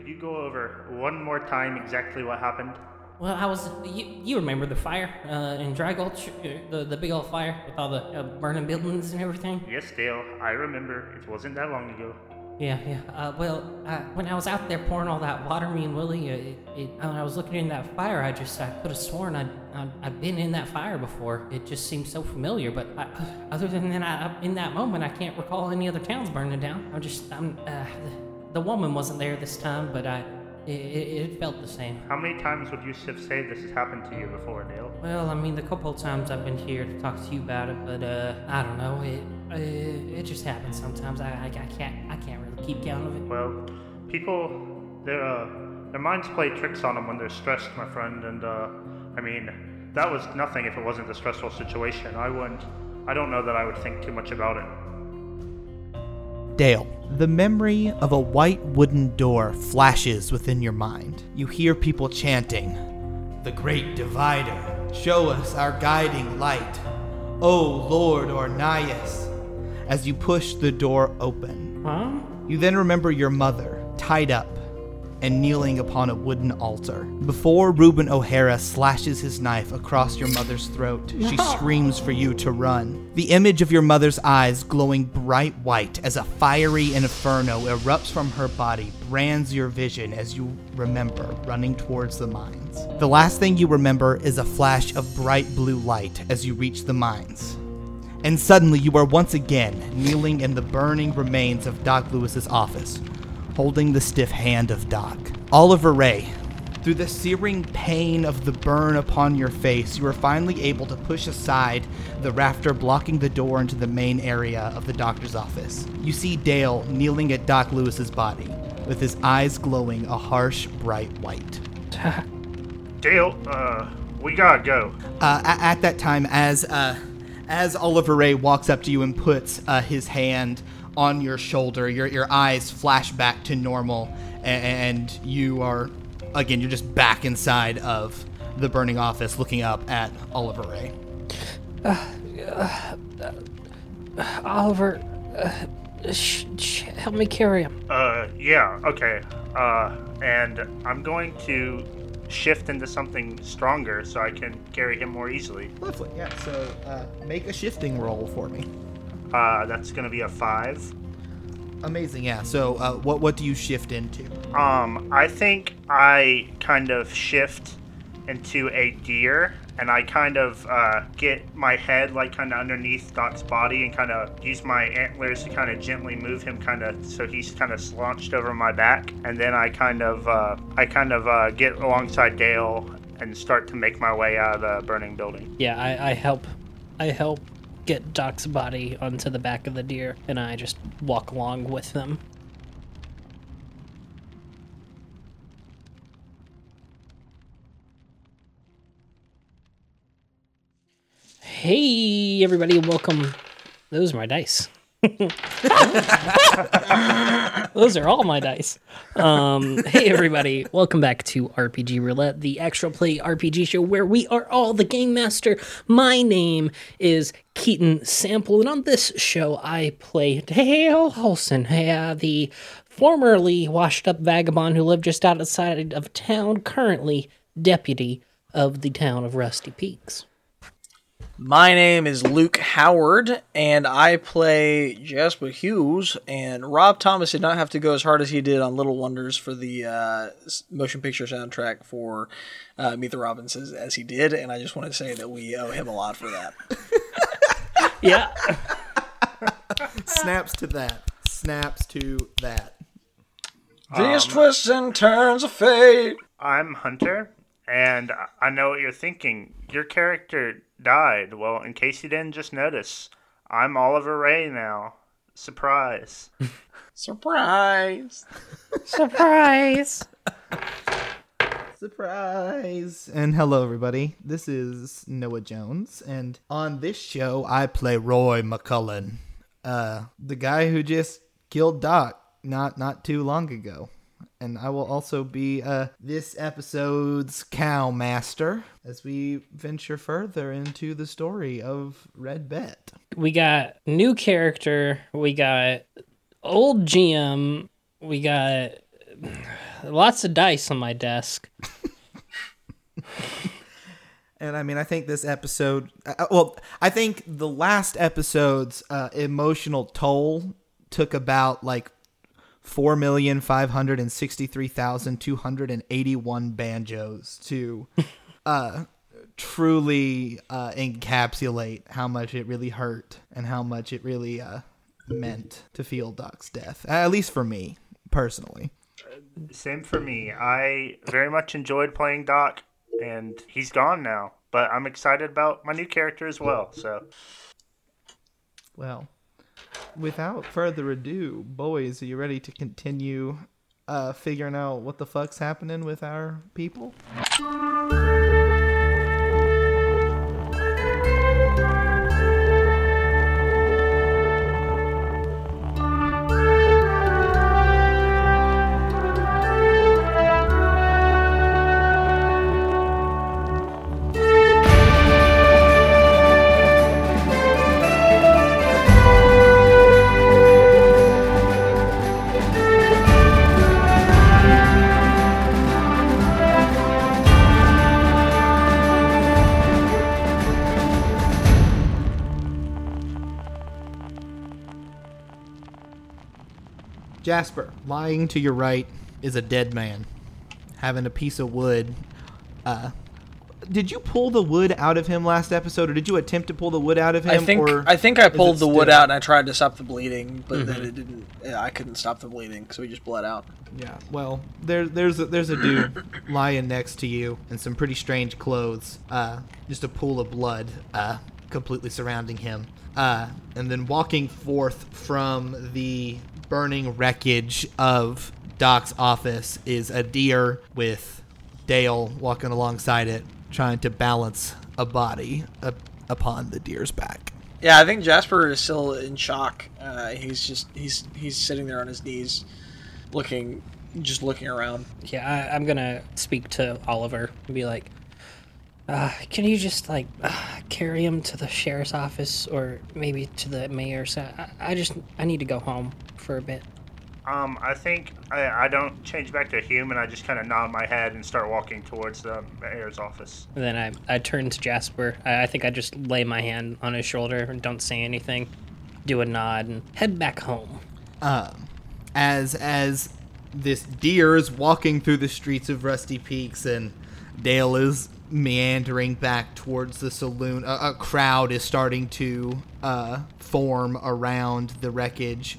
could you go over one more time exactly what happened? Well, I was. You, you remember the fire uh, in Dry Gulch? The, the big old fire with all the uh, burning buildings and everything? Yes, Dale, I remember. It wasn't that long ago. Yeah, yeah. Uh, well, uh, when I was out there pouring all that water, me and Willie, uh, it, it, when I was looking in that fire, I just, I could have sworn I'd, I'd, I'd been in that fire before. It just seemed so familiar, but I, other than that, I, in that moment, I can't recall any other towns burning down. I'm just, I'm, uh, the, woman wasn't there this time, but I, it, it, felt the same. How many times would you have said this has happened to you before, Dale? Well, I mean, the couple of times I've been here to talk to you about it, but uh, I don't know. It it, it just happens sometimes. I, I, I can't I can't really keep count of it. Well, people, their uh, their minds play tricks on them when they're stressed, my friend. And uh, I mean, that was nothing if it wasn't a stressful situation. I wouldn't. I don't know that I would think too much about it. Dale, the memory of a white wooden door flashes within your mind. You hear people chanting, The Great Divider, show us our guiding light. O Lord Ornias, as you push the door open. Huh? You then remember your mother, tied up and kneeling upon a wooden altar. Before Reuben O'Hara slashes his knife across your mother's throat, she screams for you to run. The image of your mother's eyes glowing bright white as a fiery inferno erupts from her body brands your vision as you remember running towards the mines. The last thing you remember is a flash of bright blue light as you reach the mines. And suddenly you are once again kneeling in the burning remains of Doc Lewis's office, holding the stiff hand of Doc. Oliver Ray, through the searing pain of the burn upon your face, you are finally able to push aside the rafter blocking the door into the main area of the doctor's office. You see Dale kneeling at Doc Lewis's body, with his eyes glowing a harsh, bright white. Dale, uh, we gotta go. uh, a- at that time as uh, as Oliver Ray walks up to you and puts uh, his hand on your shoulder, your your eyes flash back to normal, a- and you are again you're just back inside of the burning office, looking up at Oliver Ray. Oliver, uh, sh- sh- help me carry him. Uh, yeah, okay. Uh, and I'm going to shift into something stronger so I can carry him more easily. Lovely, yeah. So uh, make a shifting roll for me. Uh, that's gonna be a five. Amazing, yeah. So uh, what what do you shift into? Um, I think I kind of shift into a deer, and I kind of uh, get my head like kind of underneath Doc's body, and kind of use my antlers to kind of gently move him, kind of so he's kind of slouched over my back, and then I kind of uh, I kind of uh, get alongside Dale and start to make my way out of the burning building. Yeah, I, I help. I help get Doc's body onto the back of the deer, and I just walk along with them. Hey, everybody, welcome. Those are my dice. Those are all my dice. Um, hey, everybody, welcome back to RPG Roulette, the extra play RPG show where we are all the game master. My name is Keaton Sample, and on this show, I play Dale Holson, uh, the formerly washed up vagabond who lived just outside of town, currently deputy of the town of Rusty Peaks. My name is Luke Howard, and I play Jasper Hughes. And Rob Thomas did not have to go as hard as he did on Little Wonders for the uh, motion picture soundtrack for uh, Meet the Robins as, as he did. And I just want to say that we owe him a lot for that. Yeah. Snaps to that. Snaps to that. These twists and turns of fate. I'm Hunter, and I know what you're thinking. Your character died. Well, in case you didn't just notice, I'm Oliver Ray now. Surprise. Surprise! Surprise. Surprise! And hello, everybody. This is Noah Jones, and on this show, I play Roy McCullen, uh, the guy who just killed Doc not not too long ago. And I will also be uh, this episode's cow master as we venture further into the story of Red Bet. we got new character, we got old GM, we got lots of dice on my desk. And I mean, I think this episode, uh, well, I think the last episode's uh, emotional toll took about like four million five hundred and sixty-three thousand two hundred and eighty-one banjos to uh, truly uh, encapsulate how much it really hurt and how much it really uh, meant to feel Doc's death. At least for me personally. Same for me. I very much enjoyed playing Doc, and he's gone now. But I'm excited about my new character as well. So Well, without further ado, boys, are you ready to continue uh, figuring out what the fuck's happening with our people? Jasper, lying to your right is a dead man, having a piece of wood. Uh, did you pull the wood out of him last episode, or did you attempt to pull the wood out of him? I think or I think I pulled the wood out and I tried to stop the bleeding, but then it didn't. yeah, I couldn't stop the bleeding, so he just bled out. Yeah. Well, there, there's a, there's a dude lying next to you in some pretty strange clothes. Uh, just a pool of blood, uh, completely surrounding him. Uh, and then walking forth from the burning wreckage of Doc's office is a deer with Dale walking alongside it, trying to balance a body up upon the deer's back. Yeah, I think Jasper is still in shock. Uh, he's just he's he's sitting there on his knees, looking just looking around. Yeah, I, I'm gonna speak to Oliver and be like, uh, "Can you just like uh, carry him to the sheriff's office or maybe to the mayor's? I, I just I need to go home for a bit." um, I think I, I don't change back to human. I just kind of nod my head and start walking towards the mayor's office. And then I I turn to Jasper. I, I think I just lay my hand on his shoulder and don't say anything, do a nod, and head back home. um, as as this deer is walking through the streets of Rusty Peaks and Dale is meandering back towards the saloon. A, a crowd is starting to uh, form around the wreckage,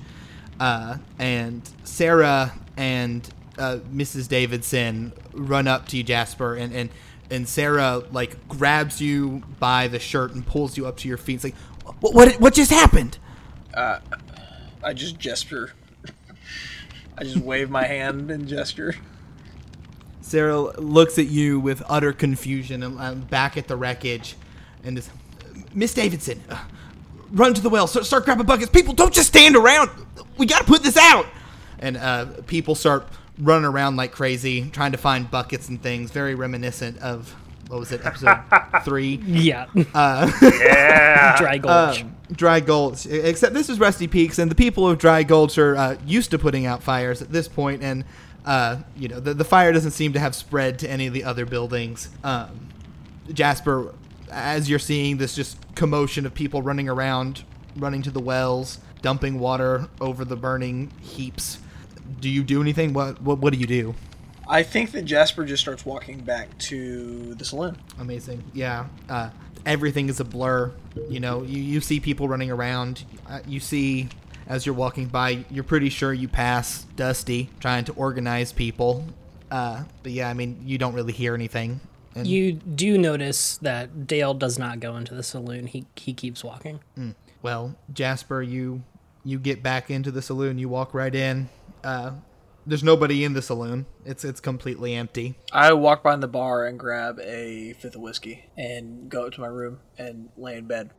uh, and Sarah and uh, Mrs. Davidson run up to you, Jasper, and and. And Sarah like grabs you by the shirt and pulls you up to your feet. It's like, what? What, what just happened? I just gesture. I just wave my hand and gesture. Sarah looks at you with utter confusion and uh, back at the wreckage, and is, Miss Davidson, uh, run to the well. Start, start grabbing buckets. People, don't just stand around. We got to put this out. And uh, people start running around like crazy, trying to find buckets and things. Very reminiscent of what was it, episode three? Yeah, Yeah. dry gulch. Um, Dry Gulch. Except this is Rusty Peaks, and the people of Dry Gulch are uh, used to putting out fires at this point, and uh, you know the, the fire doesn't seem to have spread to any of the other buildings. Um, Jasper, as you're seeing this just commotion of people running around, running to the wells, dumping water over the burning heaps, do you do anything? What what, what do you do? I think that Jasper just starts walking back to the saloon. Amazing. Yeah. Uh, everything is a blur. You know, you, you see people running around. Uh, you see, as you're walking by, you're pretty sure you pass Dusty trying to organize people. Uh, but yeah, I mean, you don't really hear anything. And You do notice that Dale does not go into the saloon. He he keeps walking. well, Jasper, you you get back into the saloon. You walk right in. Uh, there's nobody in the saloon. It's it's completely empty. I walk behind the bar and grab a fifth of whiskey and go up to my room and lay in bed.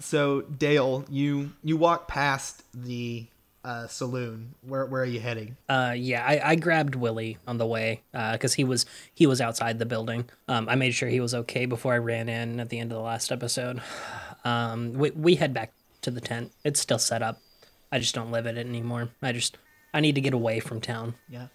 So Dale, you you walk past the uh, saloon. Where where are you heading? Uh, yeah, I, I grabbed Willie on the way because he was he was outside the building. Um, I made sure he was okay before I ran in at the end of the last episode. Um, we we head back to the tent. It's still set up. I just don't live at it anymore. I just I need to get away from town. Yeah.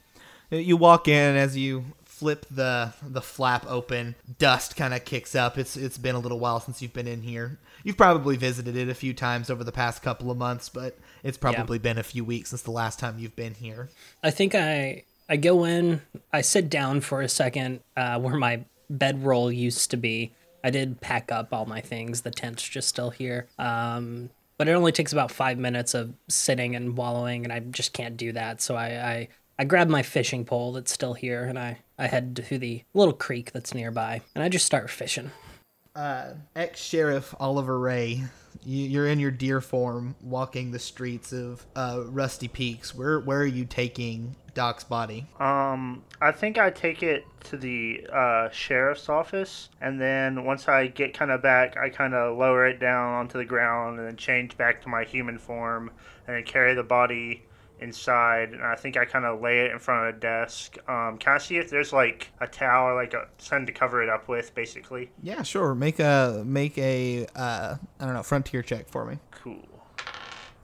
You walk in as you flip the the flap open. Dust kind of kicks up. It's it's been a little while since you've been in here. You've probably visited it a few times over the past couple of months, but it's probably been a few weeks since the last time you've been here. I think I I go in, I sit down for a second uh, where my bedroll used to be. I did pack up all my things. The tent's just still here. Um, but it only takes about five minutes of sitting and wallowing, and I just can't do that. So I, I, I grab my fishing pole that's still here, and I, I head to the little creek that's nearby, and I just start fishing. Uh, Ex sheriff Oliver Ray, you, you're in your deer form, walking the streets of uh, Rusty Peaks. Where where are you taking Doc's body? Um, I think I take it to the uh, sheriff's office, and then once I get kind of back, I kind of lower it down onto the ground, and then change back to my human form, and then carry the body inside. And I think I kind of lay it in front of a desk. Um, can I see if there's like a towel or like a something to cover it up with, basically? Yeah, sure. Make a make a uh, I don't know frontier check for me. Cool.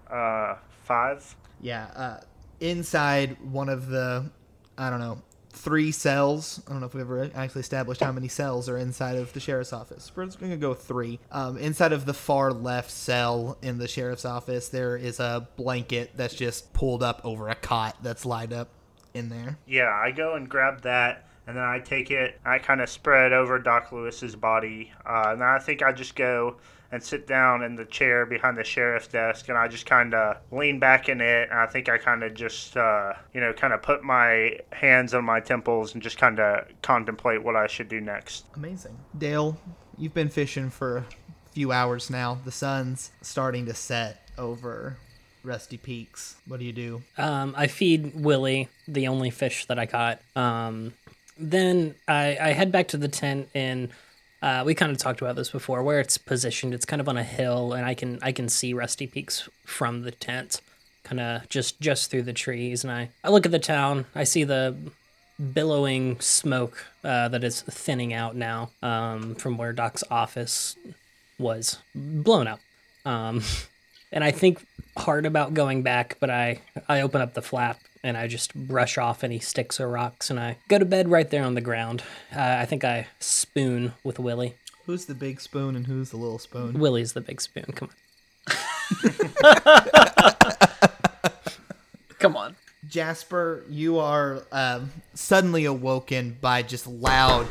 Uh, five. Yeah, uh, inside one of the, I don't know, three cells. I don't know if we've ever actually established how many cells are inside of the sheriff's office. We're just going to go three. Um, inside of the far left cell in the sheriff's office, there is a blanket that's just pulled up over a cot that's lined up in there. Yeah, I go and grab that, and then I take it. I kind of spread over Doc Lewis's body, uh, and I think I just go and sit down in the chair behind the sheriff's desk, and I just kind of lean back in it. And I think I kind of just, uh, you know, kind of put my hands on my temples and just kind of contemplate what I should do next. Amazing. Dale, you've been fishing for a few hours now. The sun's starting to set over Rusty Peaks. What do you do? Um, I feed Willie the only fish that I caught. Um, then I, I head back to the tent and uh, we kind of talked about this before. Where it's positioned, it's kind of on a hill, and I can I can see Rusty Peaks from the tent, kind of just just through the trees. And I I look at the town. I see the billowing smoke uh, that is thinning out now um, from where Doc's office was blown up. Um, and I think hard about going back, but I I open up the flap and I just brush off any sticks or rocks, and I go to bed right there on the ground. Uh, I think I spoon with Willie. Who's the big spoon and who's the little spoon? Willie's the big spoon. Come on. Come on. Jasper, you are um, suddenly awoken by just loud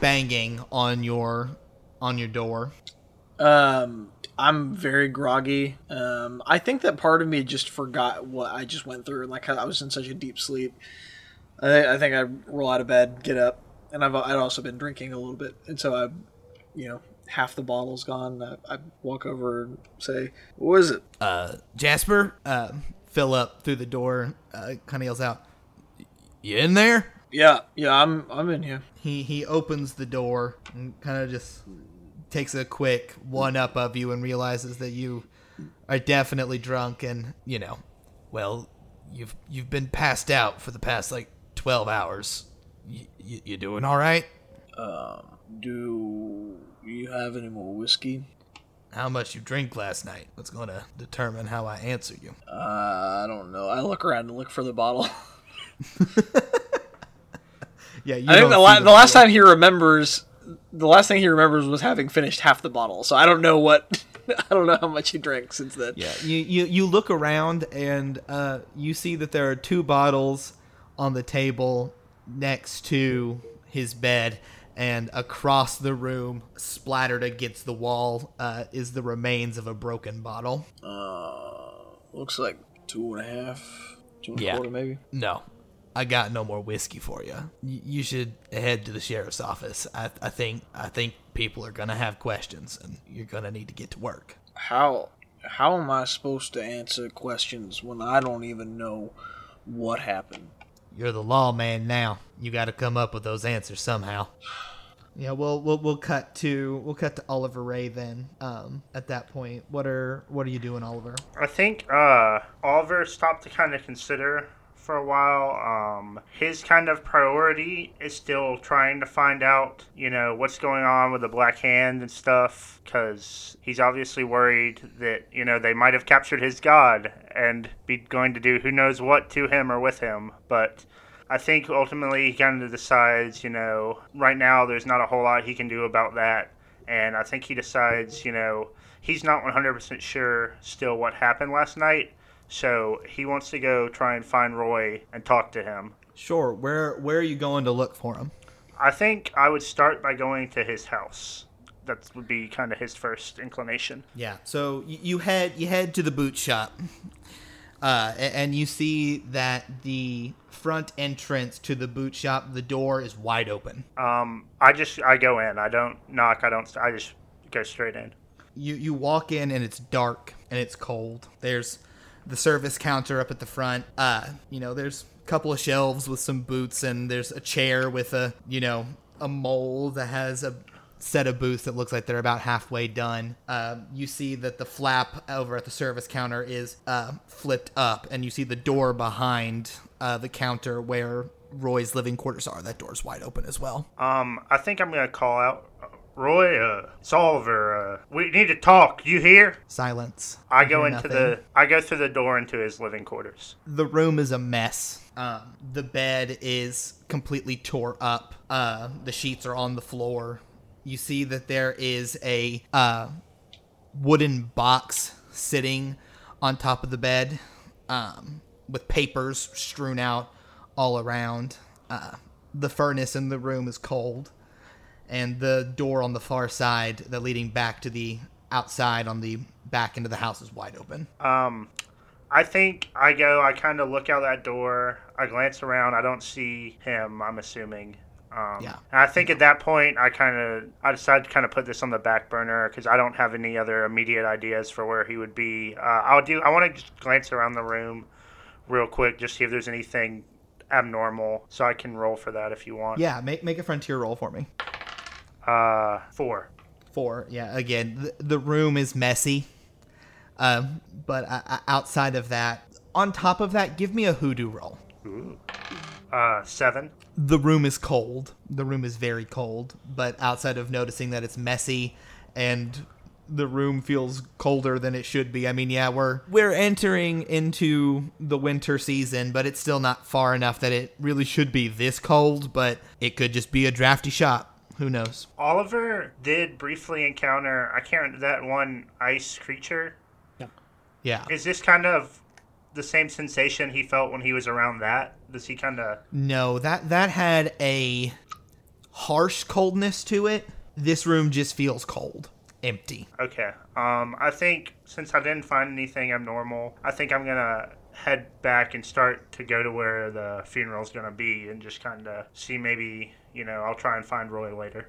banging on your on your door. Um, I'm very groggy. Um, I think that part of me just forgot what I just went through. Like I was in such a deep sleep. I, I think I roll out of bed, get up, and I've I'd also been drinking a little bit, and so I, you know, half the bottle's gone. I, I walk over and say, "What is it?" Uh, Jasper, uh, Philip through the door, uh, kind of yells out, "You in there?" Yeah, yeah, I'm I'm in here. He he opens the door and kind of just takes a quick one up of you and realizes that you are definitely drunk and you know, well, you've you've been passed out for the past like twelve hours. You, you, you doing all right? Um, do you have any more whiskey? How much you drink last night? That's going to determine how I answer you. Uh, I don't know. I look around and look for the bottle. Yeah, you I think the, la- the last time he remembers, the last thing he remembers was having finished half the bottle. So I don't know what, I don't know how much he drank since then. Yeah, you, you you look around and uh, you see that there are two bottles on the table next to his bed, and across the room, splattered against the wall, uh, is the remains of a broken bottle. Uh, looks like two and a half, two and a quarter maybe. No, I got no more whiskey for you. You should head to the sheriff's office. I, I think I think people are gonna have questions, and you're gonna need to get to work. How how am I supposed to answer questions when I don't even know what happened? You're the lawman now. You got to come up with those answers somehow. Yeah, we'll we'll we'll cut to we'll cut to Oliver Ray then. Um, at that point, what are what are you doing, Oliver? I think uh, Oliver stopped to kind of consider for a while. Um, his kind of priority is still trying to find out, you know, what's going on with the Black Hand and stuff, because he's obviously worried that, you know, they might have captured his god and be going to do who knows what to him or with him. But I think ultimately he kind of decides, you know, right now there's not a whole lot he can do about that. And I think he decides, you know, he's not 100% sure still what happened last night. So he wants to go try and find Roy and talk to him. Sure. Where where are you going to look for him? I think I would start by going to his house. That would be kind of his first inclination. Yeah. So you head you head to the boot shop, uh, and you see that the front entrance to the boot shop, the door is wide open. Um, I just I go in. I don't knock. I don't. I just go straight in. You you walk in and it's dark and it's cold. There's the service counter up at the front. Uh, you know, there's a couple of shelves with some boots and there's a chair with a you know a mole that has a set of boots that looks like they're about halfway done. Um, you see that the flap over at the service counter is uh, flipped up, and you see the door behind uh, the counter where Roy's living quarters are. That door's wide open as well. Um, I think I'm gonna call out uh, Roy. Uh, it's Oliver. Uh, we need to talk. You hear? Silence. I go into nothing. the. I go through the door into his living quarters. the room is a mess. Um, the bed is completely tore up. Uh, the sheets are on the floor. You see that there is a uh, wooden box sitting on top of the bed um, with papers strewn out all around. Uh, the furnace in the room is cold, and the door on the far side that leading back to the outside on the back end of the house is wide open. Um, I think I go. I kind of look out that door. I glance around. I don't see him. I'm assuming. Um, Yeah. And I think at that point, I kind of I decided to kind of put this on the back burner because I don't have any other immediate ideas for where he would be. Uh, I'll do. I want to just glance around the room, real quick, just see if there's anything abnormal, so I can roll for that if you want. Yeah, make make a frontier roll for me. Uh, four. Four. Yeah. Again, the, the room is messy. Um, but uh, outside of that, on top of that, give me a hoodoo roll. Uh, seven. The room is cold. The room is very cold. But outside of noticing that it's messy and the room feels colder than it should be. I mean, yeah, we're we're entering into the winter season, but it's still not far enough that it really should be this cold. But it could just be a drafty shop. Who knows? Oliver did briefly encounter. I can't that one ice creature. Yeah. Yeah. Is this kind of the same sensation he felt when he was around that? Does he kind of? No, that that had a harsh coldness to it. This room just feels cold, empty. Okay. Um, I think since I didn't find anything abnormal, I think I'm gonna head back and start to go to where the funeral's gonna be and just kind of see maybe you know I'll try and find Roy later.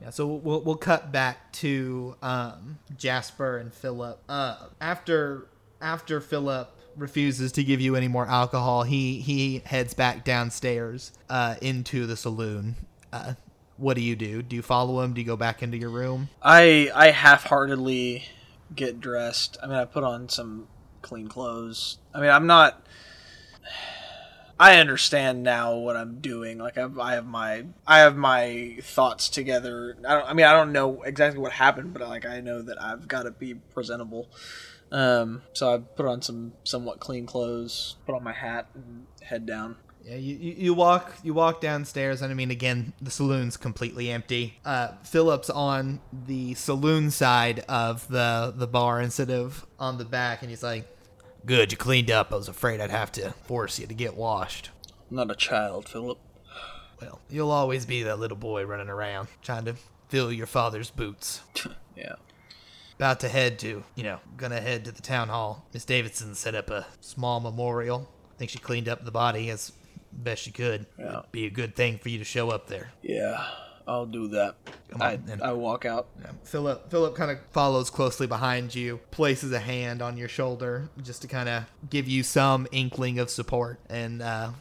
Yeah, so we'll we'll cut back to um, Jasper and Philip. Uh, after after Philip refuses to give you any more alcohol, he he heads back downstairs uh, into the saloon. Uh, what do you do? Do you follow him? Do you go back into your room? I I half-heartedly get dressed. I mean, I put on some clean clothes. I mean, I'm not. I understand now what I'm doing. Like I've, I have my I have my thoughts together. I don't. I mean, I don't know exactly what happened, but like I know that I've got to be presentable. Um, so I put on some somewhat clean clothes, put on my hat, and head down. Yeah, you, you, walk you walk downstairs, and I mean, again, the saloon's completely empty. Uh, Philip's on the saloon side of the the bar instead of on the back, and he's like, "Good, you cleaned up. I was afraid I'd have to force you to get washed. I'm not a child, Philip. Well, you'll always be that little boy running around trying to fill your father's boots. Yeah. About to head to, you know, gonna head to the town hall. Miss Davidson set up a small memorial. I think she cleaned up the body as best she could. Yeah. It'd be a good thing for you to show up there." Yeah. I'll do that. Come I, on. I walk out. Yeah. Philip Philip kind of follows closely behind you, places a hand on your shoulder just to kind of give you some inkling of support, and uh,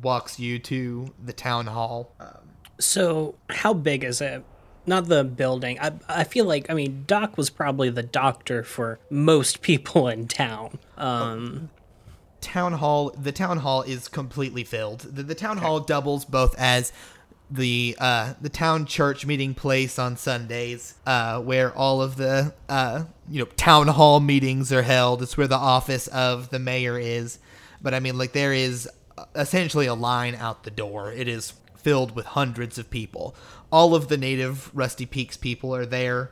walks you to the town hall. Uh, So, how big is it? Not the building. I I feel like I mean Doc was probably the doctor for most people in town. Um, town hall the town hall is completely filled the, the town hall doubles both as the uh the town church meeting place on sundays uh where all of the uh you know town hall meetings are held. It's where the office of the mayor is. But i mean like there is essentially a line out the door. It is filled with hundreds of people. All of the native rusty peaks people are there.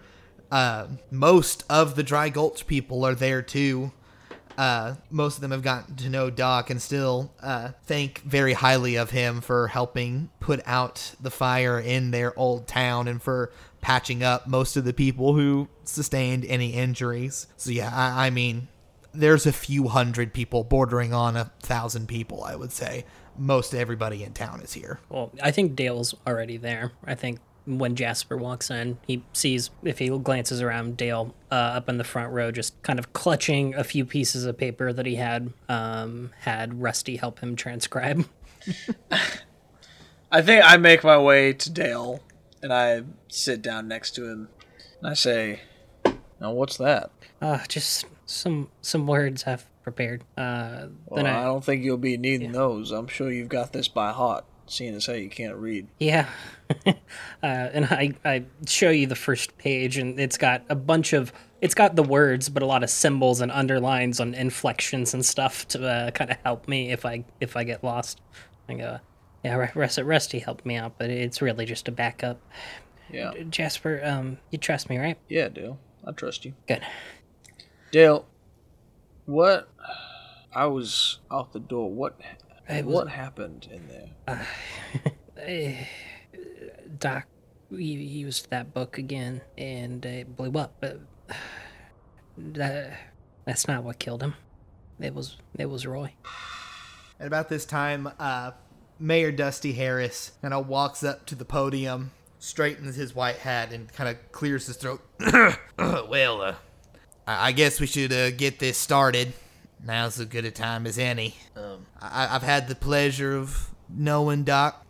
Uh most of the dry gulch people are there too uh, most of them have gotten to know Doc and still uh, think very highly of him for helping put out the fire in their old town and for patching up most of the people who sustained any injuries. So, yeah, I, I mean, there's a few hundred people bordering on a thousand people, I would say. Most everybody in town is here. Well, I think Dale's already there. I think when Jasper walks in, he sees, if he glances around, Dale uh, up in the front row, just kind of clutching a few pieces of paper that he had um, had Rusty help him transcribe. I think I make my way to Dale and I sit down next to him and I say, Now, what's that? Uh, just some some words I've prepared. Uh, Well, then I I, don't think you'll be needing those. I'm sure you've got this by heart, seeing as how you can't read. Yeah. uh, and I, I show you the first page, and it's got a bunch of. It's got the words, but a lot of symbols and underlines on inflections and stuff to uh, kind of help me if I if I get lost. I go, yeah, Rusty, Rusty helped me out, but it's really just a backup. Yeah. Jasper, um, you trust me, right? Yeah, Dale. I trust you. Good. Dale, what? I was out the door. What? It was- What happened in there? Eh, Doc, he he used that book again, and it blew up. But that that's not what killed him. It was it was Roy. At about this time, uh, Mayor Dusty Harris kind of walks up to the podium, straightens his white hat, and kind of clears his throat. well, uh, I I guess we should uh, get this started. Now's as good a time as any. Um, I- I've had the pleasure of knowing Doc,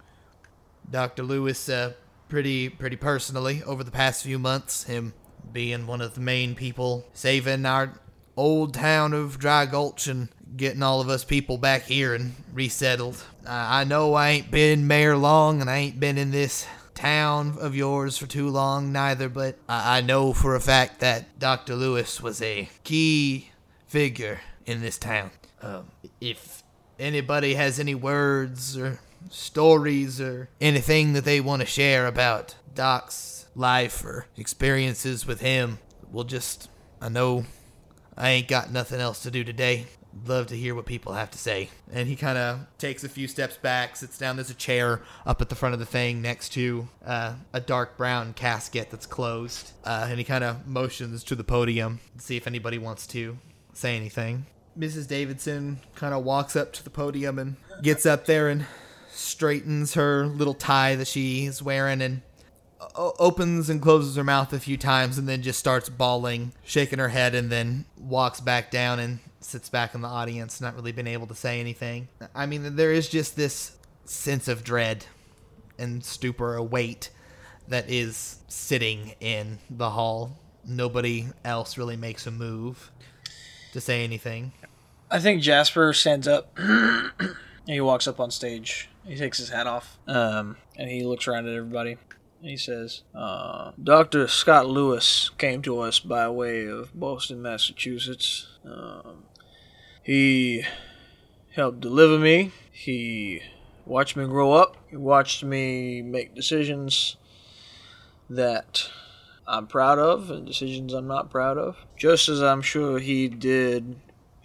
Dr. Lewis, uh, pretty pretty personally over the past few months. Him being one of the main people saving our old town of Dry Gulch and getting all of us people back here and resettled. I I know I ain't been mayor long and I ain't been in this town of yours for too long neither, but I, I know for a fact that Dr. Lewis was a key figure in this town. Um, if anybody has any words or stories or anything that they want to share about Doc's life or experiences with him, we'll just, I know I ain't got nothing else to do today. Love to hear what people have to say. And he kind of takes a few steps back, sits down. There's a chair up at the front of the thing next to uh, a dark brown casket that's closed. Uh, and he kind of motions to the podium to see if anybody wants to say anything. Mrs. Davidson kind of walks up to the podium and gets up there and straightens her little tie that she's wearing and opens and closes her mouth a few times and then just starts bawling, shaking her head, and then walks back down and sits back in the audience, not really been able to say anything. I mean, there is just this sense of dread and stupor, a weight that is sitting in the hall. Nobody else really makes a move to say anything. I think Jasper stands up. and he walks up on stage. He takes his hat off. Um, and he looks around at everybody. He says, uh, Dr. Scott Lewis came to us by way of Boston, Massachusetts. Um, he helped deliver me. He watched me grow up. He watched me make decisions that I'm proud of and decisions I'm not proud of. Just as I'm sure he did,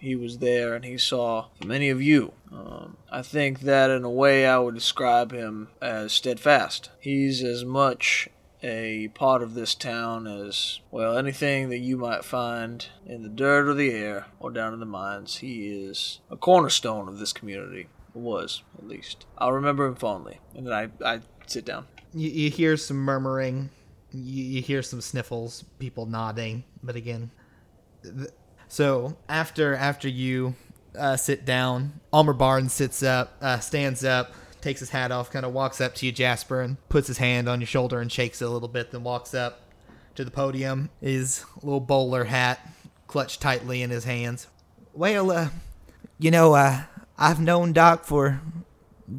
he was there and he saw many of you. Um, I think that in a way I would describe him as steadfast. He's as much a part of this town as, well, anything that you might find in the dirt or the air or down in the mines. He is a cornerstone of this community. Was, at least. I'll remember him fondly. And then I, I sit down. You, you hear some murmuring, you, you hear some sniffles, people nodding, but again, th- so after after you uh, sit down, Almer Barnes sits up, uh, stands up, takes his hat off, kind of walks up to you, Jasper, and puts his hand on your shoulder and shakes it a little bit, then walks up to the podium, his little bowler hat clutched tightly in his hands. Well, uh, You know, I I've known Doc for a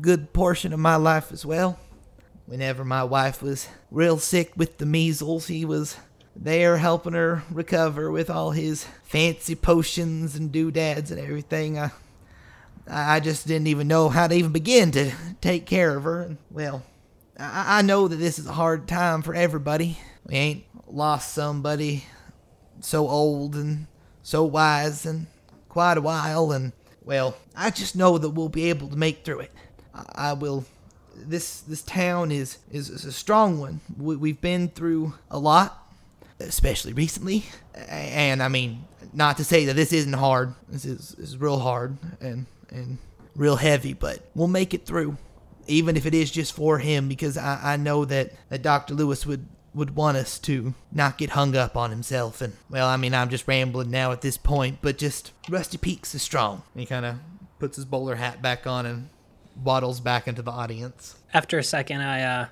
good portion of my life as well. Whenever my wife was real sick with the measles, he was there helping her recover with all his fancy potions and doodads and everything. I I just didn't even know how to even begin to take care of her. And, well, I, I know that this is a hard time for everybody. We ain't lost somebody so old and so wise in quite a while, and, well, I just know that we'll be able to make through it. I, I will. This this town is, is, is a strong one. We, we've been through a lot, especially recently. And I mean, not to say that this isn't hard. This is, is real hard and and real heavy, but we'll make it through, even if it is just for him, because I, I know that, that Dr. Lewis would would want us to not get hung up on himself. And well, I mean, I'm just rambling now at this point, but just Rusty Peaks is strong. And he kind of puts his bowler hat back on and waddles back into the audience. After a second, I uh,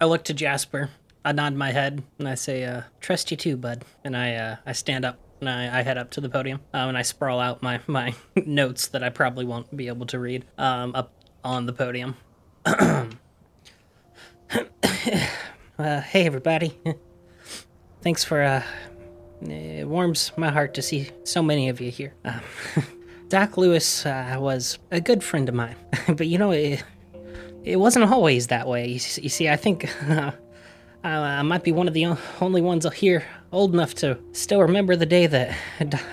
I look to Jasper. I nod my head and I say, uh, "Trust you too, bud." And I uh, I stand up and I, I head up to the podium um, and I sprawl out my my notes that I probably won't be able to read um, up on the podium. uh, hey, everybody. Thanks for uh, it warms my heart to see so many of you here. Um, Doc Lewis uh, was a good friend of mine, but you know, it, it wasn't always that way. You, you see, I think uh, I might be one of the only ones here old enough to still remember the day that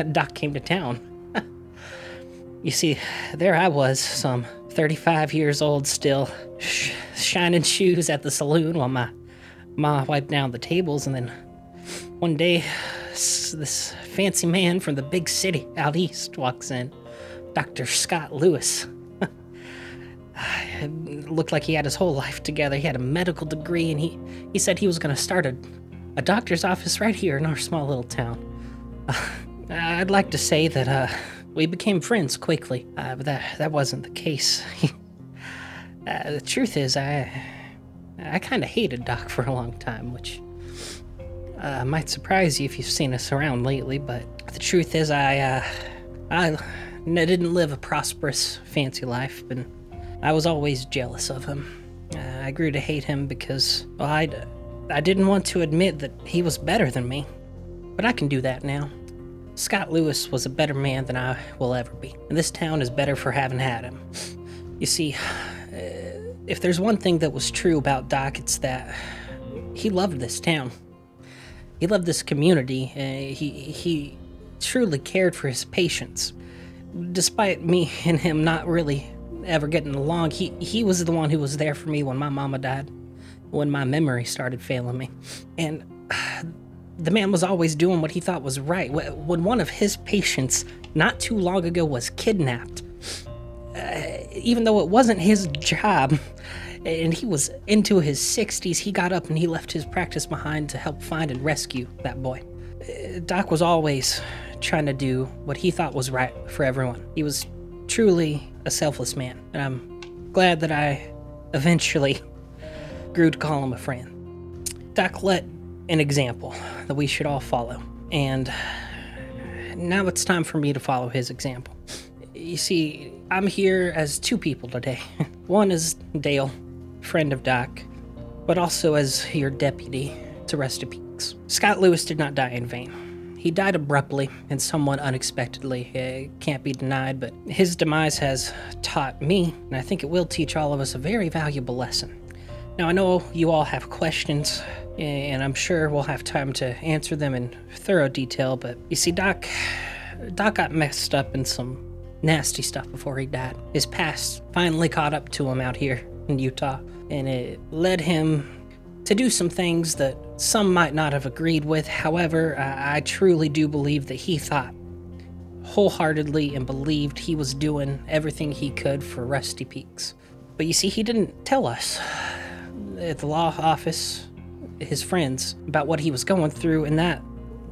Doc came to town. you see, there I was, some 35 years old still, sh- shining shoes at the saloon while my ma wiped down the tables, and then one day, this fancy man from the big city out east walks in, Dr. Scott Lewis. It looked like he had his whole life together. He had a medical degree, and he, he said he was going to start a, a doctor's office right here in our small little town. I'd like to say that uh, we became friends quickly, uh, but that, that wasn't the case. uh, the truth is, I, I kind of hated Doc for a long time, which uh, might surprise you if you've seen us around lately, but the truth is, I, uh, I didn't live a prosperous, fancy life, and I was always jealous of him. Uh, I grew to hate him because, well, I, I didn't want to admit that he was better than me. But I can do that now. Scott Lewis was a better man than I will ever be, and this town is better for having had him. You see, uh, if there's one thing that was true about Doc, it's that he loved this town. He loved this community. Uh, he he truly cared for his patients. Despite me and him not really ever getting along, he he was the one who was there for me when my mama died, when my memory started failing me, and the man was always doing what he thought was right. When one of his patients not too long ago was kidnapped, uh, even though it wasn't his job, and he was into his 60s, he got up and he left his practice behind to help find and rescue that boy. Uh, Doc was always trying to do what he thought was right for everyone. He was truly a selfless man, and I'm glad that I eventually grew to call him a friend. Doc let an example that we should all follow, and now it's time for me to follow his example. You see, I'm here as two people today. One is Dale, friend of Doc, but also as your deputy to Rusty Peaks. Scott Lewis did not die in vain. He died abruptly and somewhat unexpectedly. It can't be denied, but his demise has taught me, and I think it will teach all of us a very valuable lesson. Now, I know you all have questions, and I'm sure we'll have time to answer them in thorough detail, but you see, Doc. Doc got messed up in some nasty stuff before he died. His past finally caught up to him out here in Utah, and it led him to do some things that some might not have agreed with. However, I, truly do believe that he thought wholeheartedly and believed he was doing everything he could for Rusty Peaks. But you see, he didn't tell us at the law office, his friends, about what he was going through, and that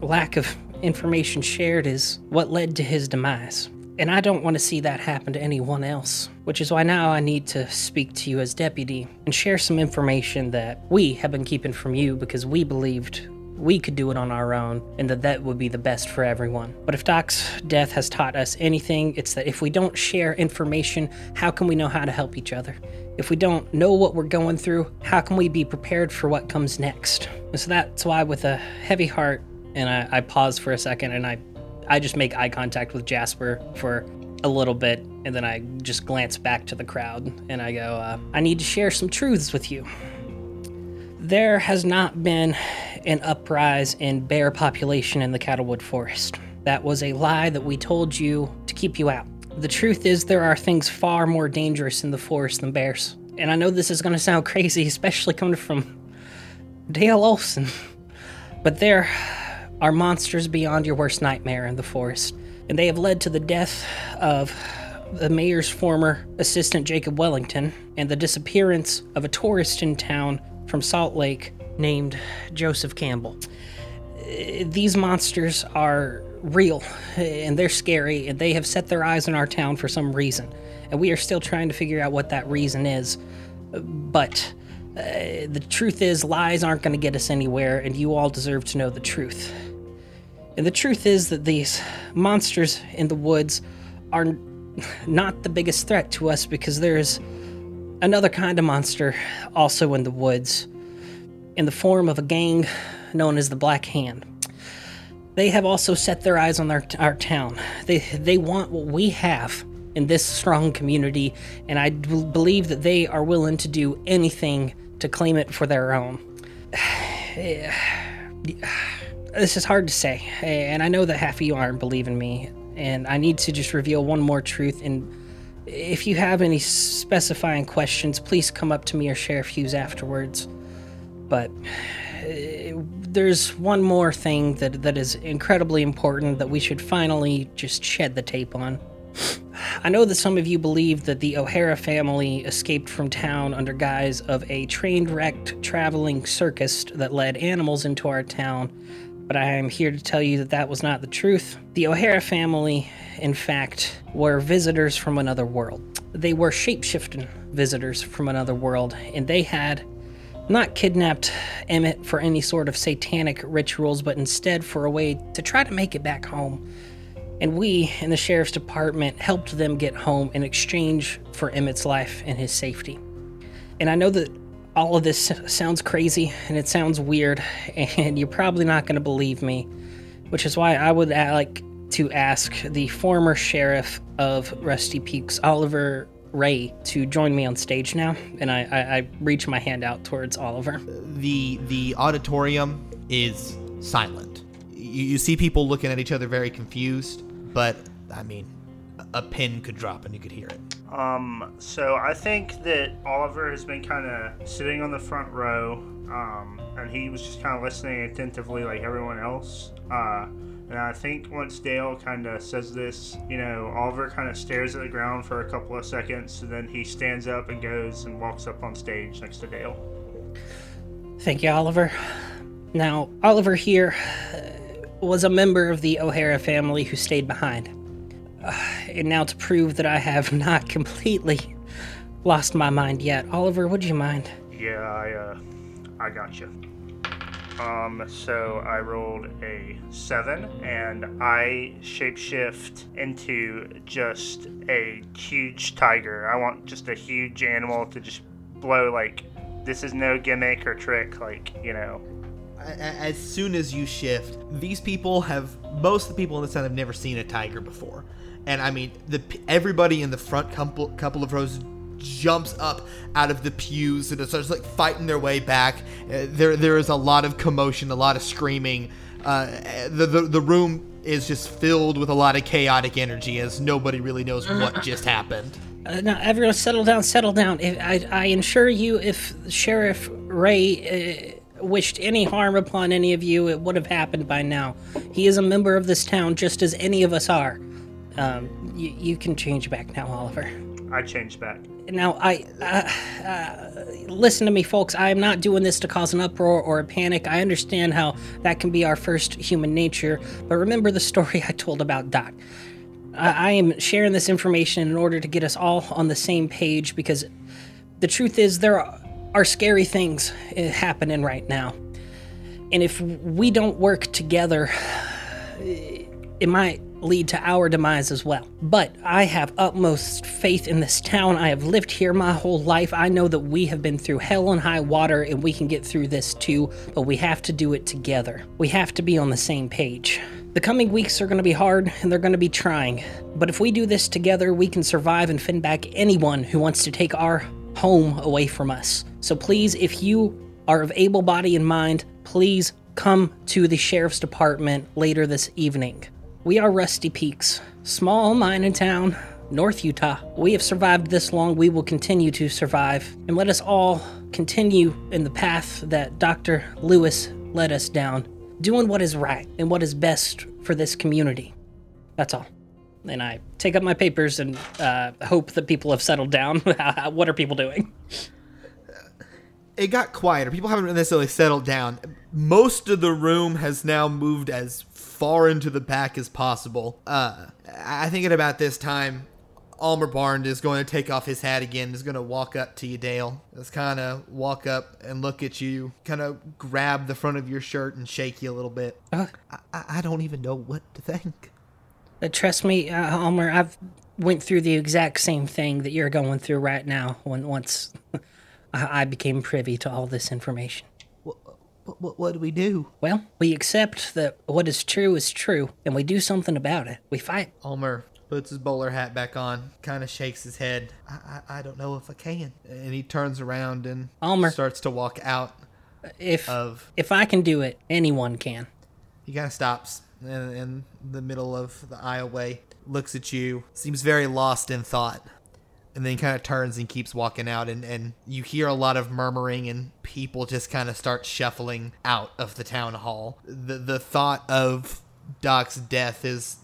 lack of information shared is what led to his demise. And I don't want to see that happen to anyone else, which is why now I need to speak to you as deputy and share some information that we have been keeping from you because we believed we could do it on our own and that that would be the best for everyone. But if Doc's death has taught us anything, it's that if we don't share information, how can we know how to help each other? If we don't know what we're going through, how can we be prepared for what comes next? And so that's why, with a heavy heart, and I, I pause for a second and I, I just make eye contact with Jasper for a little bit, and then I just glance back to the crowd and I go, uh, I need to share some truths with you. There has not been an uprise in bear population in the Cattlewood Forest. That was a lie that we told you to keep you out. The truth is, there are things far more dangerous in the forest than bears. And I know this is going to sound crazy, especially coming from Dale Olson, but there are monsters beyond your worst nightmare in the forest. And they have led to the death of the mayor's former assistant, Jacob Wellington, and the disappearance of a tourist in town from Salt Lake named Joseph Campbell. These monsters are real and they're scary, and they have set their eyes on our town for some reason. And we are still trying to figure out what that reason is. But uh, the truth is, lies aren't going to get us anywhere, and you all deserve to know the truth. And the truth is that these monsters in the woods are not the biggest threat to us because there's another kind of monster also in the woods in the form of a gang known as the Black Hand. They have also set their eyes on our, our town. They, they want what we have in this strong community, and I believe that they are willing to do anything to claim it for their own. this is hard to say, and I know that half of you aren't believing me, and I need to just reveal one more truth. And if you have any specifying questions, please come up to me or share views afterwards. But uh, there's one more thing that, that is incredibly important that we should finally just shed the tape on. I know that some of you believe that the O'Hara family escaped from town under guise of a train wrecked traveling circus that led animals into our town, but I am here to tell you that that was not the truth. The O'Hara family, in fact, were visitors from another world. They were shapeshifting visitors from another world, and they had not kidnapped Emmett for any sort of satanic rituals, but instead for a way to try to make it back home. And we in the sheriff's department helped them get home in exchange for Emmett's life and his safety. And I know that all of this sounds crazy and it sounds weird, and you're probably not going to believe me, which is why I would uh, like to ask the former sheriff of Rusty Peaks, Oliver Ray, to join me on stage now. And I, I, I reach my hand out towards Oliver. the the auditorium is silent. You, you see people looking at each other very confused, but I mean, a- a pin could drop and you could hear it. Um, so I think that Oliver has been kind of sitting on the front row, um, and he was just kind of listening attentively like everyone else. Uh, and I think once Dale kind of says this, you know, Oliver kind of stares at the ground for a couple of seconds, and then he stands up and goes and walks up on stage next to Dale. Thank you, Oliver. Now, Oliver here was a member of the O'Hara family who stayed behind. Uh, and now, to prove that I have not completely lost my mind yet, Oliver, would you mind? Yeah, I, uh, I got you. Um, so I rolled a seven, and I shapeshift into just a huge tiger. I want just a huge animal to just blow like this is no gimmick or trick, like you know. A- a- As soon as you shift, these people have most of the people in the town have never seen a tiger before, and I mean the everybody in the front couple couple of rows jumps up out of the pews and starts like fighting their way back. Uh, there there is a lot of commotion, a lot of screaming. Uh, the, the the room is just filled with a lot of chaotic energy as nobody really knows what just happened. Uh, now, everyone, settle down, settle down. If, I, I assure you, if Sheriff Ray uh, wished any harm upon any of you, it would have happened by now. He is a member of this town, just as any of us are. Um, you, you can change back now, Oliver. I changed back. Now, I uh, uh, listen to me, folks. I am not doing this to cause an uproar or a panic. I understand how that can be our first human nature, but remember the story I told about Doc. I, I am sharing this information in order to get us all on the same page because the truth is there are, are scary things uh, happening right now. And if we don't work together, it might lead to our demise as well. But I have utmost faith in this town. I have lived here my whole life. I know that we have been through hell and high water and we can get through this too, but we have to do it together. We have to be on the same page. The coming weeks are going to be hard and they're going to be trying, but if we do this together, we can survive and fend back anyone who wants to take our home away from us. So please, if you are of able body and mind, please come to the sheriff's department later this evening. We are Rusty Peaks, small mining town, North Utah. We have survived this long, we will continue to survive. And let us all continue in the path that Dr. Lewis led us down, doing what is right and what is best for this community. That's all. And I take up my papers and uh, hope that people have settled down. what are people doing? it got quieter. People haven't necessarily settled down. Most of the room has now moved as far into the back as possible. Uh, I think at about this time, Almer Barnes is going to take off his hat again. Is going to walk up to you, Dale. Just kind of walk up and look at you. Kind of grab the front of your shirt and shake you a little bit. Uh, I, I don't even know what to think. Uh, trust me, uh, Almer. I've went through the exact same thing that you're going through right now. When once I became privy to all this information. What, what, what do we do? Well, we accept that what is true is true, and we do something about it. We fight. Almer puts his bowler hat back on, kind of shakes his head. I, I, I don't know if I can. And he turns around and Almer. starts to walk out If of. if I can do it, anyone can. He kind of stops in, in the middle of the aisleway, looks at you, seems very lost in thought, and then kind of turns and keeps walking out. And, and you hear a lot of murmuring, and people just kind of start shuffling out of the town hall. The, the thought of Doc's death is.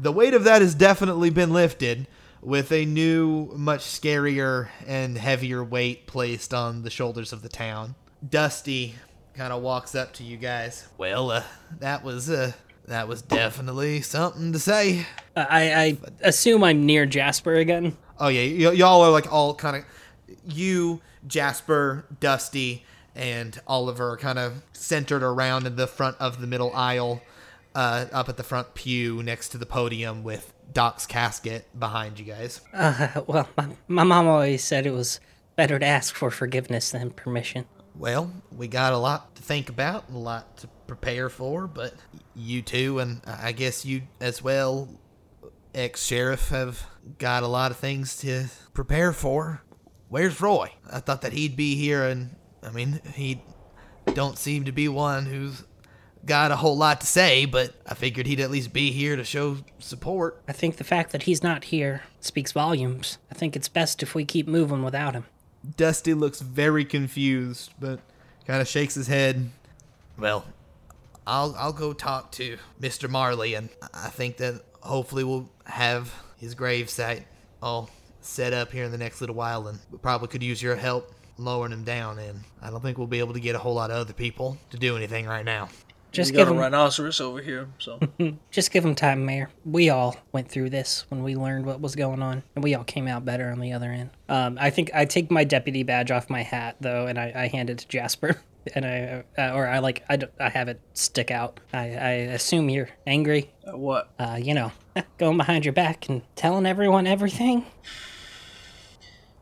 The weight of that has definitely been lifted, with a new, much scarier and heavier weight placed on the shoulders of the town. Dusty kind of walks up to you guys. Well, uh, that was uh, that was definitely something to say. I, I assume I'm near Jasper again. Oh yeah, y- y'all are like all kind of you, Jasper, Dusty, and Oliver kind of centered around in the front of the middle aisle, uh, up at the front pew next to the podium with Doc's casket behind you guys. Uh, well, my, my mom always said it was better to ask for forgiveness than permission. Well, we got a lot to think about, and a lot to prepare for, but you two, and I guess you as well, ex sheriff, have got a lot of things to prepare for. Where's Roy? I thought that he'd be here, and I mean, he don't seem to be one who's got a whole lot to say, but I figured he'd at least be here to show support. I think the fact that he's not here speaks volumes. I think it's best if we keep moving without him. Dusty looks very confused, but kind of shakes his head. Well, I'll I'll go talk to Mr. Marley, and I think that hopefully we'll have his gravesite all set up here in the next little while, and we probably could use your help lowering him down. And I don't think we'll be able to get a whole lot of other people to do anything right now. Just we give got a him, rhinoceros over here, so just give him time, Mayor. We all went through this when we learned what was going on, and we all came out better on the other end. Um, I think I take my deputy badge off my hat though, and I, I hand it to Jasper, and I uh, or I like I, d- I have it stick out. I, I assume you're angry. uh, what? Uh, you know, going behind your back and telling everyone everything.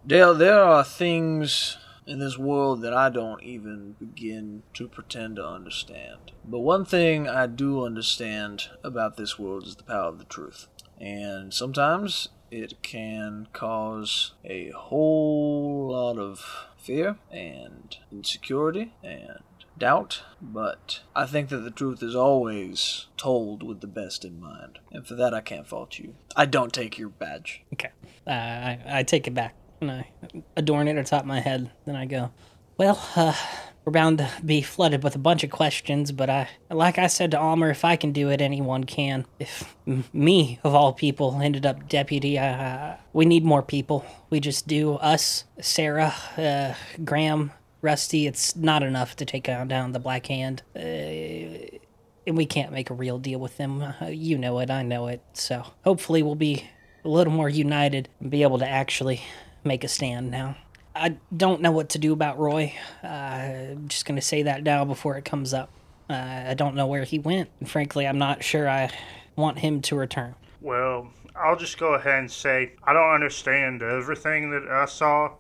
Dale, there are things in this world that I don't even begin to pretend to understand. But one thing I do understand about this world is the power of the truth. And sometimes it can cause a whole lot of fear and insecurity and doubt, but I think that the truth is always told with the best in mind. And for that, I can't fault you. I don't take your badge. Okay. Uh, I, I take it back and I adorn it atop my head. Then I go, well, uh, we're bound to be flooded with a bunch of questions, but I, like I said to Almer, if I can do it, anyone can. If m- me, of all people, ended up deputy, uh, we need more people. We just do. Us, Sarah, uh, Graham, Rusty, it's not enough to take down the Black Hand. Uh, and we can't make a real deal with them. Uh, you know it, I know it. So hopefully we'll be a little more united and be able to actually make a stand now. I don't know what to do about Roy. Uh, I'm just going to say that now before it comes up. Uh, I don't know where he went. And frankly, I'm not sure I want him to return. Well, I'll just go ahead and say I don't understand everything that I saw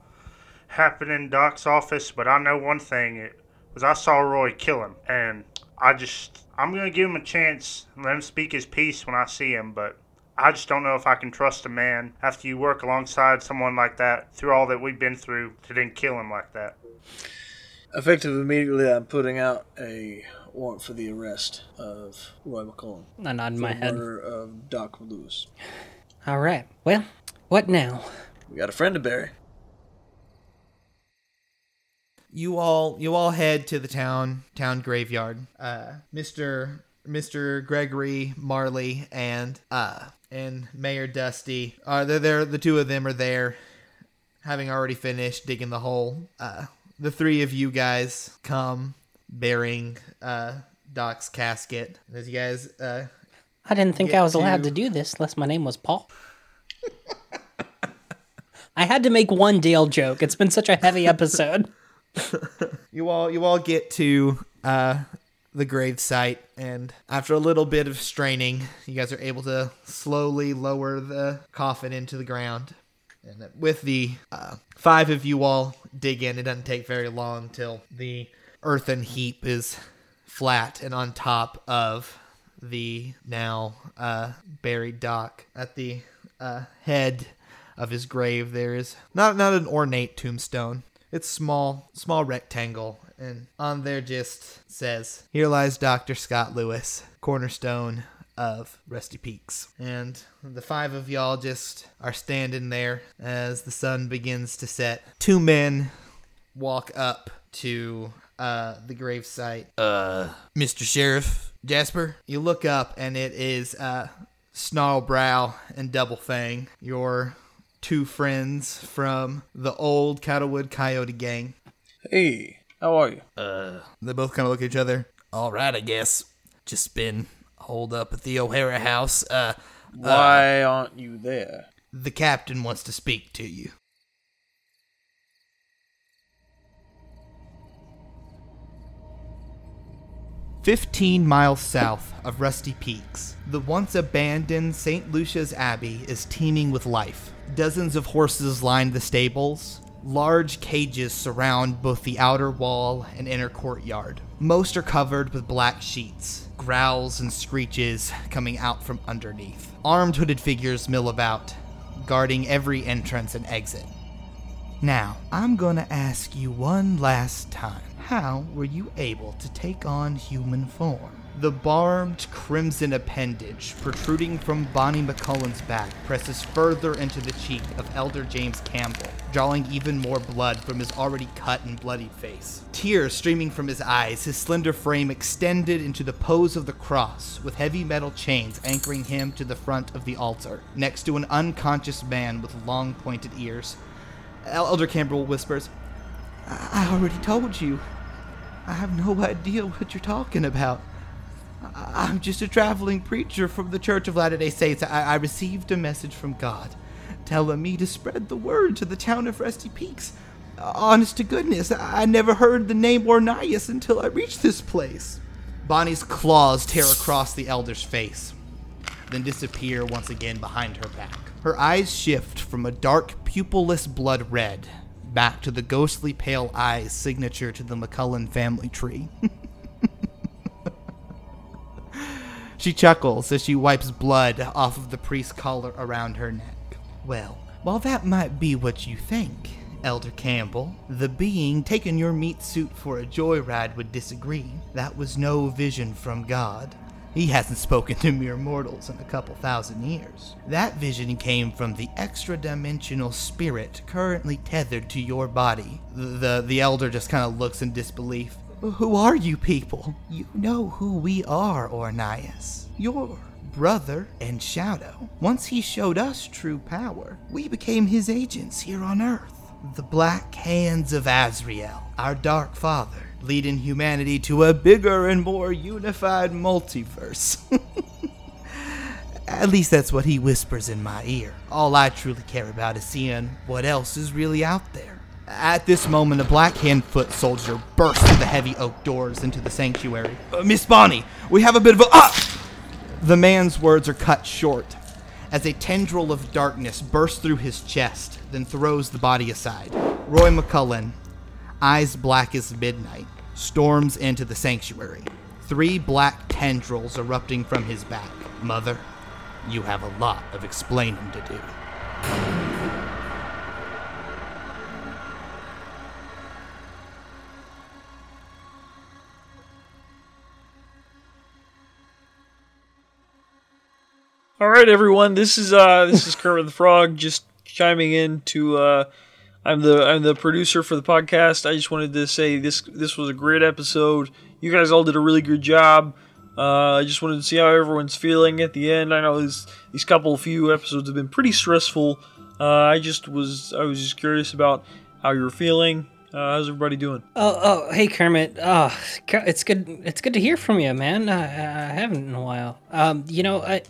happen in Doc's office, but I know one thing. It was I saw Roy kill him, and I just I'm gonna give him a chance, let him speak his piece when I see him, but. I just don't know if I can trust a man after you work alongside someone like that through all that we've been through to then kill him like that. Effective immediately, I'm putting out a warrant for the arrest of Roy McCullen. I nod for my the head. murder of Doc Lewis. All right. Well, what now? We got a friend to bury. you all you all head to the town town graveyard. Uh, Mister Mister Gregory Marley and uh and Mayor Dusty are they're there. The two of them are there, having already finished digging the hole. Uh, the three of you guys come bearing uh Doc's casket. As you guys uh I didn't think I was allowed to- to do this unless my name was Paul. I had to make one Dale joke. It's been such a heavy episode. you all you all get to uh the grave site and after a little bit of straining you guys are able to slowly lower the coffin into the ground. And with the uh, five of you all dig in it doesn't take very long till the earthen heap is flat and on top of the now uh, buried doc at the uh, head of his grave there is not not an ornate tombstone. It's small small rectangle and on there just says here lies dr scott lewis cornerstone of rusty peaks and the five of y'all just are standing there as the sun begins to set two men walk up to uh, the gravesite. Uh, Mr. Sheriff Jasper, you look up and it is uh, Snarlbrow and Double Fang, your two friends from the old Cattlewood Coyote gang. Hey, how are you? Uh, they both kind of look at each other. All right, I guess. Just been holed up at the O'Hara house. Uh, Why aren't you there? the captain wants to speak to you. Fifteen miles south of Rusty Peaks, the once abandoned St. Lucia's Abbey is teeming with life. Dozens of horses line the stables. Large cages surround both the outer wall and inner courtyard. Most are covered with black sheets, growls and screeches coming out from underneath. Armed hooded figures mill about, guarding every entrance and exit. Now, I'm gonna ask you one last time. How were you able to take on human form? The barbed crimson appendage protruding from Bonnie McCullen's back presses further into the cheek of Elder James Campbell, drawing even more blood from his already cut and bloody face. Tears streaming from his eyes, his slender frame extended into the pose of the cross, with heavy metal chains anchoring him to the front of the altar, next to an unconscious man with long pointed ears. Elder Campbell whispers, I-, I already told you. I have no idea what you're talking about. I'm just a traveling preacher from the Church of Latter day Saints. I-, I received a message from God telling me to spread the word to the town of Rusty Peaks. Honest to goodness, I, I never heard the name Ornias until I reached this place. Bonnie's claws tear across the elder's face then disappear once again behind her back. Her eyes shift from a dark, pupilless blood red back to the ghostly pale eyes signature to the McCullen family tree. she chuckles as she wipes blood off of the priest's collar around her neck. Well, while that might be what you think, Elder Campbell, the being taking your meat suit for a joyride would disagree. That was no vision from God. He hasn't spoken to mere mortals in a couple thousand years. That vision came from the extra dimensional spirit currently tethered to your body. The, the, the elder just kind of looks in disbelief. Who are you people? You know who we are, Ornias. Your brother and Shadow. Once he showed us true power, we became his agents here on Earth. The Black Hands of Azrael, our Dark Father, leading humanity to a bigger and more unified multiverse. At least that's what he whispers in my ear. All I truly care about is seeing what else is really out there. At this moment, a black hand-foot soldier bursts through the heavy oak doors into the sanctuary. "Uh, Miss Bonnie, we have a bit of a. Ah! The man's words are cut short as a tendril of darkness bursts through his chest, then throws the body aside. Roy McCullen, eyes black as midnight, storms into the sanctuary. Three black tendrils erupting from his back. Mother, you have a lot of explaining to do. All right, everyone. This is uh, this is Kermit the Frog, just chiming in to. Uh, I'm the I'm the producer for the podcast. I just wanted to say this this was a great episode. You guys all did a really good job. Uh, I just wanted to see how everyone's feeling at the end. I know these these couple few episodes have been pretty stressful. Uh, I just was I was just curious about how you were feeling. Uh, how's everybody doing? Oh, oh, hey Kermit. Oh, it's good. It's good to hear from you, man. I, I haven't in a while. Um, you know, I,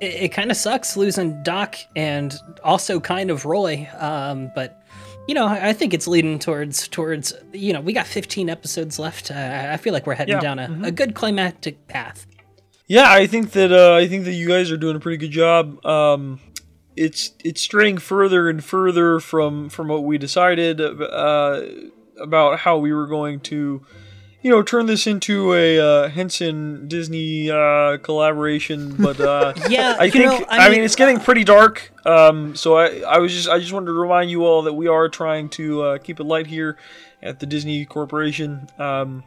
it, it kind of sucks losing Doc and also kind of Roy. Um, but you know, I, I think it's leading towards towards. You know, we got 15 episodes left. Uh, I I feel like we're heading Yeah, down a, a good climactic path. Yeah, I think that uh, I think that you guys are doing a pretty good job. Um, it's it's straying further and further from from what we decided uh, about how we were going to, you know, turn this into a uh, Henson Disney uh, collaboration. But uh, Yeah, I think know, I, I mean, mean, it's getting pretty dark. Um, so I I was just I just wanted to remind you all that we are trying to uh, keep it light here at the Disney Corporation. Um,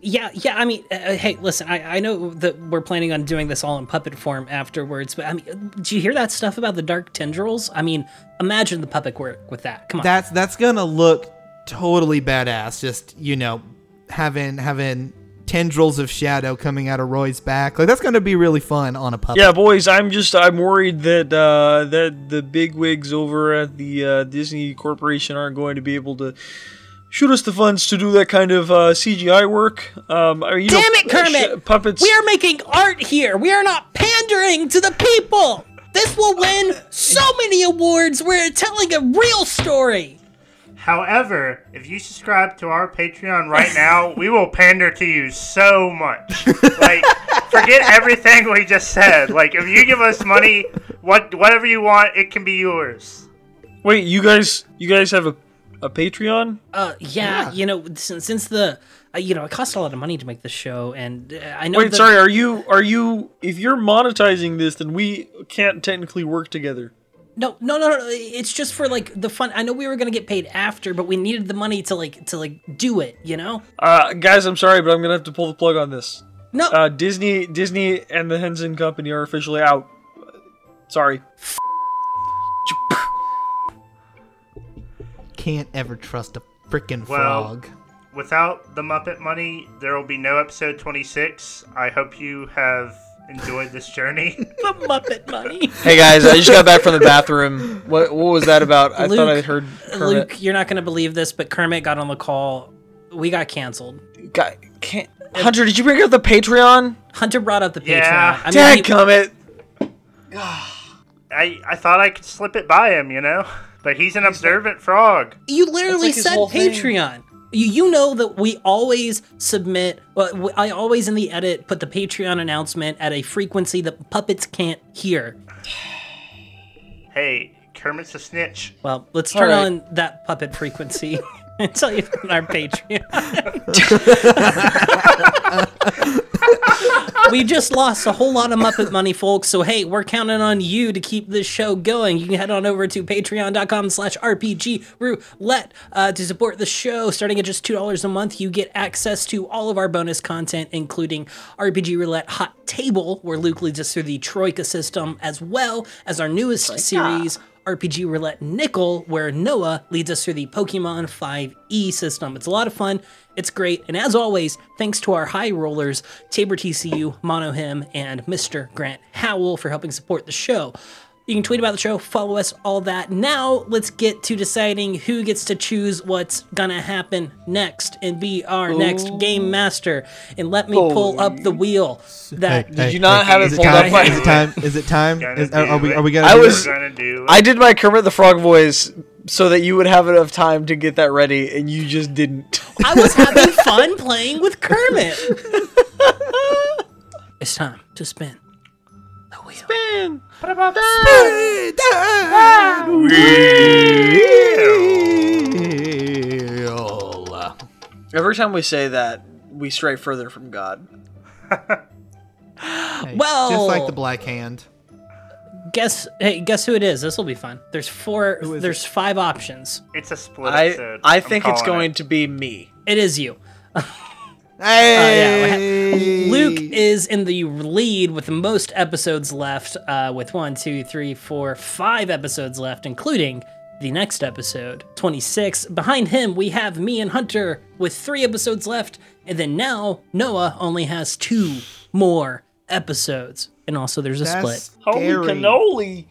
Yeah, yeah. I mean, uh, hey, listen. I, I know that we're planning on doing this all in puppet form afterwards, but I mean, do you hear that stuff about the dark tendrils? I mean, imagine the puppet work with that. Come on. That's that's gonna look totally badass. Just you know, having having tendrils of shadow coming out of Roy's back. Like that's gonna be really fun on a puppet. Yeah, boys, I'm just I'm worried that uh, that the big wigs over at the uh, Disney Corporation aren't going to be able to shoot us the funds to do that kind of uh, CGI work. Um, I mean, you know, Damn it, Kermit! sh- puppets. we are making art here. We are not pandering to the people. This will win so many awards. We're telling a real story. However, if you subscribe to our Patreon right now, we will pander to you so much. Like, forget everything we just said. Like, if you give us money, what whatever you want, it can be yours. Wait, you guys, you guys have a a Patreon? Uh, yeah, you know, since, since the, uh, you know, it costs a lot of money to make the show, and uh, I know. Wait, that- sorry, are you are you? If you're monetizing this, then we can't technically work together. No, no, no, no. It's just for like the fun. I know we were gonna get paid after, but we needed the money to like to like do it. You know? Uh, guys, I'm sorry, but I'm gonna have to pull the plug on this. No. Uh, Disney, Disney, and the Henson Company are officially out. Sorry. Can't ever trust a freaking Well- frog. Without the Muppet money, there will be no episode 26. I hope you have enjoyed this journey. the Muppet money. Hey guys, I just got back from the bathroom. What what was that about? I thought I heard Kermit. Luke, you're not gonna believe this, but Kermit got on the call. We got canceled. Guy, can't, Hunter, did you bring up the Patreon? Hunter brought up the Patreon. Yeah. I mean, Dad, he- Dadgummit. I, I thought I could slip it by him, you know? But he's an observant frog. You literally like said Patreon. thing. Patreon. You, you know that we always submit. Well, I always in the edit put the Patreon announcement at a frequency that puppets can't hear. Hey, Kermit's a snitch. Well, let's turn right. on that puppet frequency tell you on our Patreon. we just lost a whole lot of Muppet money, folks. So hey, we're counting on you to keep this show going. You can head on over to patreon.com slash RPG roulette uh, to support the show. Starting at just $2 a month, you get access to all of our bonus content, including RPG Roulette Hot Table, where Luke leads us through the Troika system, as well as our newest series, RPG Roulette Nickel, where Noah leads us through the Pokemon 5e system. It's a lot of fun. It's great. And as always, thanks to our high rollers, Tabor TCU, Monohim, and Mr. Grant Howell for helping support the show. You can tweet about the show, follow us, all that. Now, let's get to deciding who gets to choose what's gonna happen next and be our next game master. And let me pull up the wheel. That Did you not have it is pulled time? up? Is it time? Is it time? Is, are, are we? Are we gonna? I do was- gonna do I did my Kermit the Frog voice so that you would have enough time to get that ready, and you just didn't. I was having fun playing with Kermit. it's time to spin the wheel. Man, every time we say that, we stray further from God. Hey, Well- just like the Black Hand. Guess hey, guess who it is? This will be fun. There's four. Who is There's five options. It's a split I episode. I think it's going it. to be me. It is you. Hey, Luke is in the lead with the most episodes left, uh, with one, two, three, four, five episodes left, including the next episode, 26. Behind him, we have me and Hunter with three episodes left, and then now Noah only has two more episodes. And also, there's a split. That's scary. cannoli!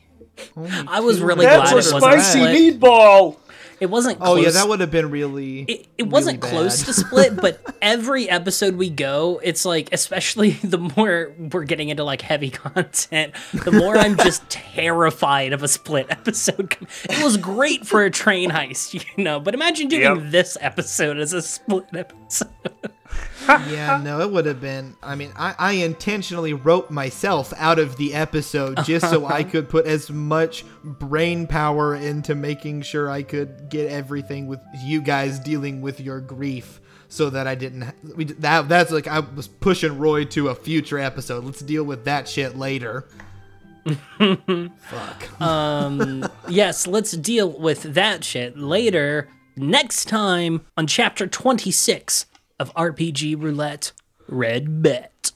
I was really That's glad a it wasn't spicy split. meatball. It wasn't Oh yeah, that would have been really. it, it wasn't really close bad. to split, but every episode we go, it's like, especially the more we're getting into like heavy content, the more I'm just terrified of a split episode. It was great for a train heist, you know, but imagine doing Yep. this episode as a split episode. Yeah, no, it would have been. I mean, I, I intentionally wrote myself out of the episode just so I could put as much brain power into making sure I could get everything with you guys dealing with your grief. So that I didn't. We, that that's like I was pushing Roy to a future episode. Let's deal with that shit later. Fuck. Um, yes, let's deal with that shit later next time on chapter 26 of RPG Roulette Red Bet.